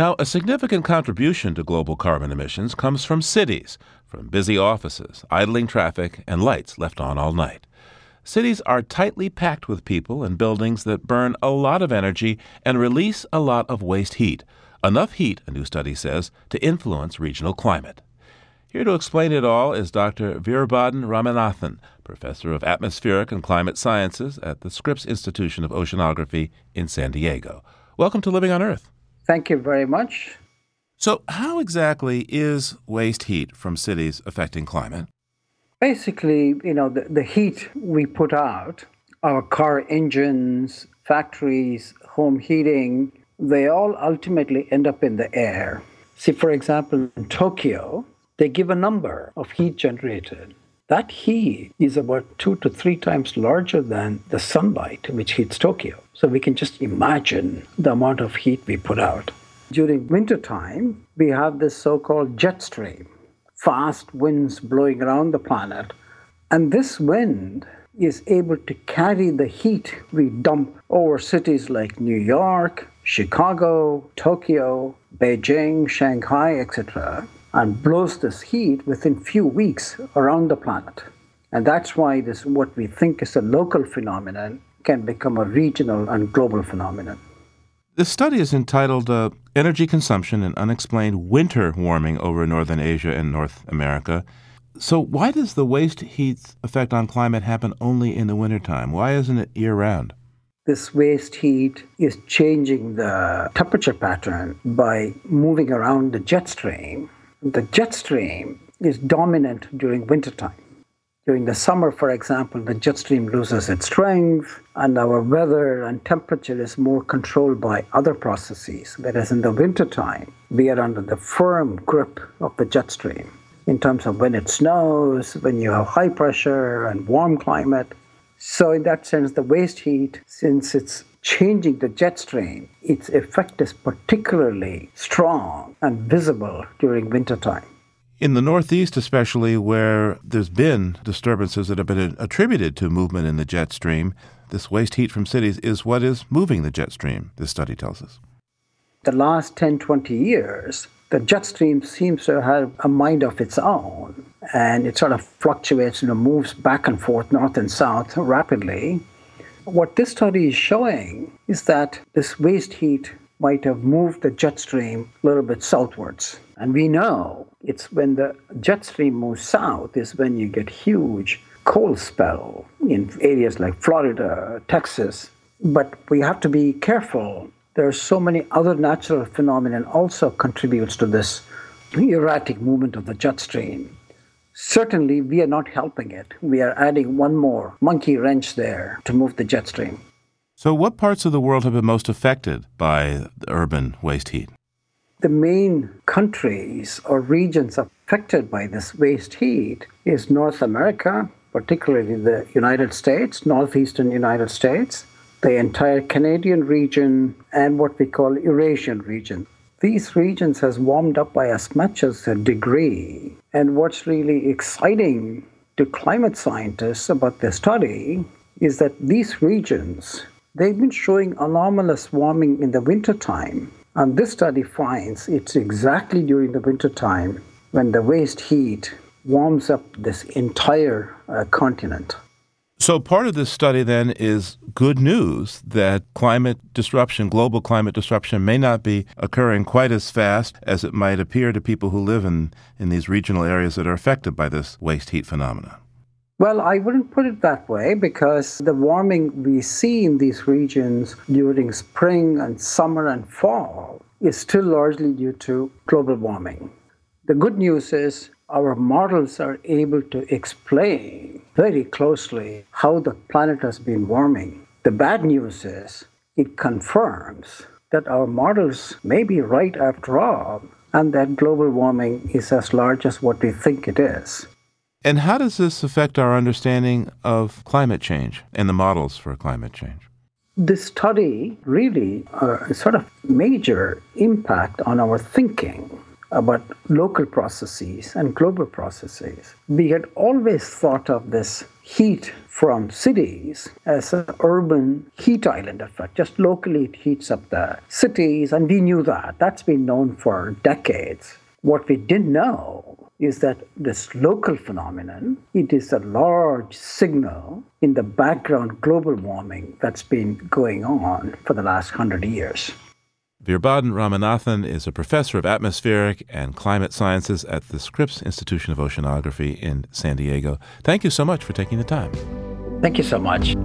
Now, a significant contribution to global carbon emissions comes from cities, from busy offices, idling traffic, and lights left on all night. Cities are tightly packed with people and buildings that burn a lot of energy and release a lot of waste heat. Enough heat, a new study says, to influence regional climate. Here to explain it all is Dr. Veerabhadran Ramanathan, professor of atmospheric and climate sciences at the Scripps Institution of Oceanography in San Diego. Welcome to Living on Earth. Thank you very much. So, how exactly is waste heat from cities affecting climate? Basically, you know, the, the heat we put out, our car engines, factories, home heating, they all ultimately end up in the air. See, for example, in Tokyo, they give a number of heat generated. That heat is about two to three times larger than the sunlight which hits Tokyo. So we can just imagine the amount of heat we put out. During wintertime, we have this so called jet stream fast winds blowing around the planet. And this wind is able to carry the heat we dump over cities like New York, Chicago, Tokyo, Beijing, Shanghai, etc., and blows this heat within few weeks around the planet. And that's why this what we think is a local phenomenon can become a regional and global phenomenon. The study is entitled uh, Energy Consumption and Unexplained Winter Warming over Northern Asia and North America. So, why does the waste heat effect on climate happen only in the wintertime? Why isn't it year round? This waste heat is changing the temperature pattern by moving around the jet stream. The jet stream is dominant during wintertime. During the summer, for example, the jet stream loses its strength and our weather and temperature is more controlled by other processes. Whereas in the wintertime, we are under the firm grip of the jet stream in terms of when it snows, when you have high pressure and warm climate. So, in that sense, the waste heat, since it's changing the jet stream, its effect is particularly strong and visible during wintertime. In the Northeast, especially where there's been disturbances that have been attributed to movement in the jet stream, this waste heat from cities is what is moving the jet stream, this study tells us. The last 10, 20 years, the jet stream seems to have a mind of its own, and it sort of fluctuates, you know, moves back and forth, north and south, rapidly. What this study is showing is that this waste heat might have moved the jet stream a little bit southwards. And we know it's when the jet stream moves south is when you get huge cold spell in areas like Florida, Texas. But we have to be careful. There are so many other natural phenomena also contributes to this erratic movement of the jet stream. Certainly, we are not helping it. We are adding one more monkey wrench there to move the jet stream. So, what parts of the world have been most affected by urban waste heat? The main countries or regions affected by this waste heat is North America, particularly the United States, northeastern United States, the entire Canadian region, and what we call Eurasian region. These regions has warmed up by as much as a degree. And what's really exciting to climate scientists about this study is that these regions, they've been showing anomalous warming in the wintertime and this study finds it's exactly during the winter time when the waste heat warms up this entire uh, continent. So, part of this study then is good news that climate disruption, global climate disruption, may not be occurring quite as fast as it might appear to people who live in, in these regional areas that are affected by this waste heat phenomenon. Well, I wouldn't put it that way because the warming we see in these regions during spring and summer and fall is still largely due to global warming. The good news is our models are able to explain very closely how the planet has been warming. The bad news is it confirms that our models may be right after all, and that global warming is as large as what we think it is. And how does this affect our understanding of climate change and the models for climate change? This study really uh, sort of major impact on our thinking about local processes and global processes. We had always thought of this heat from cities as an urban heat island effect. Just locally, it heats up the cities, and we knew that. That's been known for decades. What we didn't know is that this local phenomenon, it is a large signal in the background global warming that's been going on for the last hundred years. Veerabhadran Ramanathan is a professor of atmospheric and climate sciences at the Scripps Institution of Oceanography in San Diego. Thank you so much for taking the time. Thank you so much.